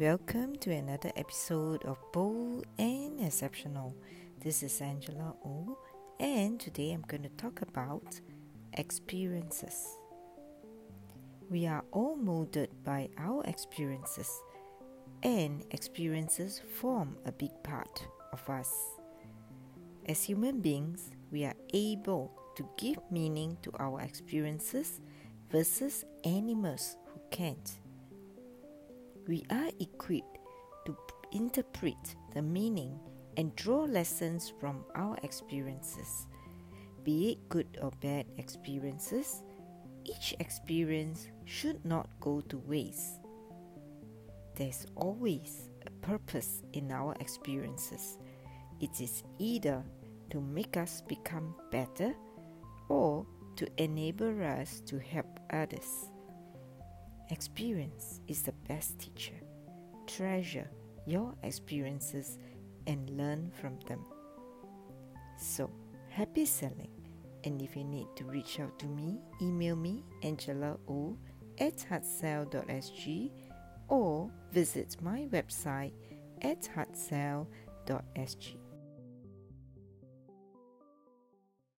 welcome to another episode of Bold and Exceptional. This is Angela O, and today I'm going to talk about experiences. We are all molded by our experiences, and experiences form a big part of us. As human beings, we are able to give meaning to our experiences versus animals who can't we are equipped to interpret the meaning and draw lessons from our experiences. Be it good or bad experiences, each experience should not go to waste. There's always a purpose in our experiences. It is either to make us become better or to enable us to help others. Experience is the best teacher. Treasure your experiences and learn from them. So, happy selling. And if you need to reach out to me, email me angelao at heartsell.sg or visit my website at heartsell.sg.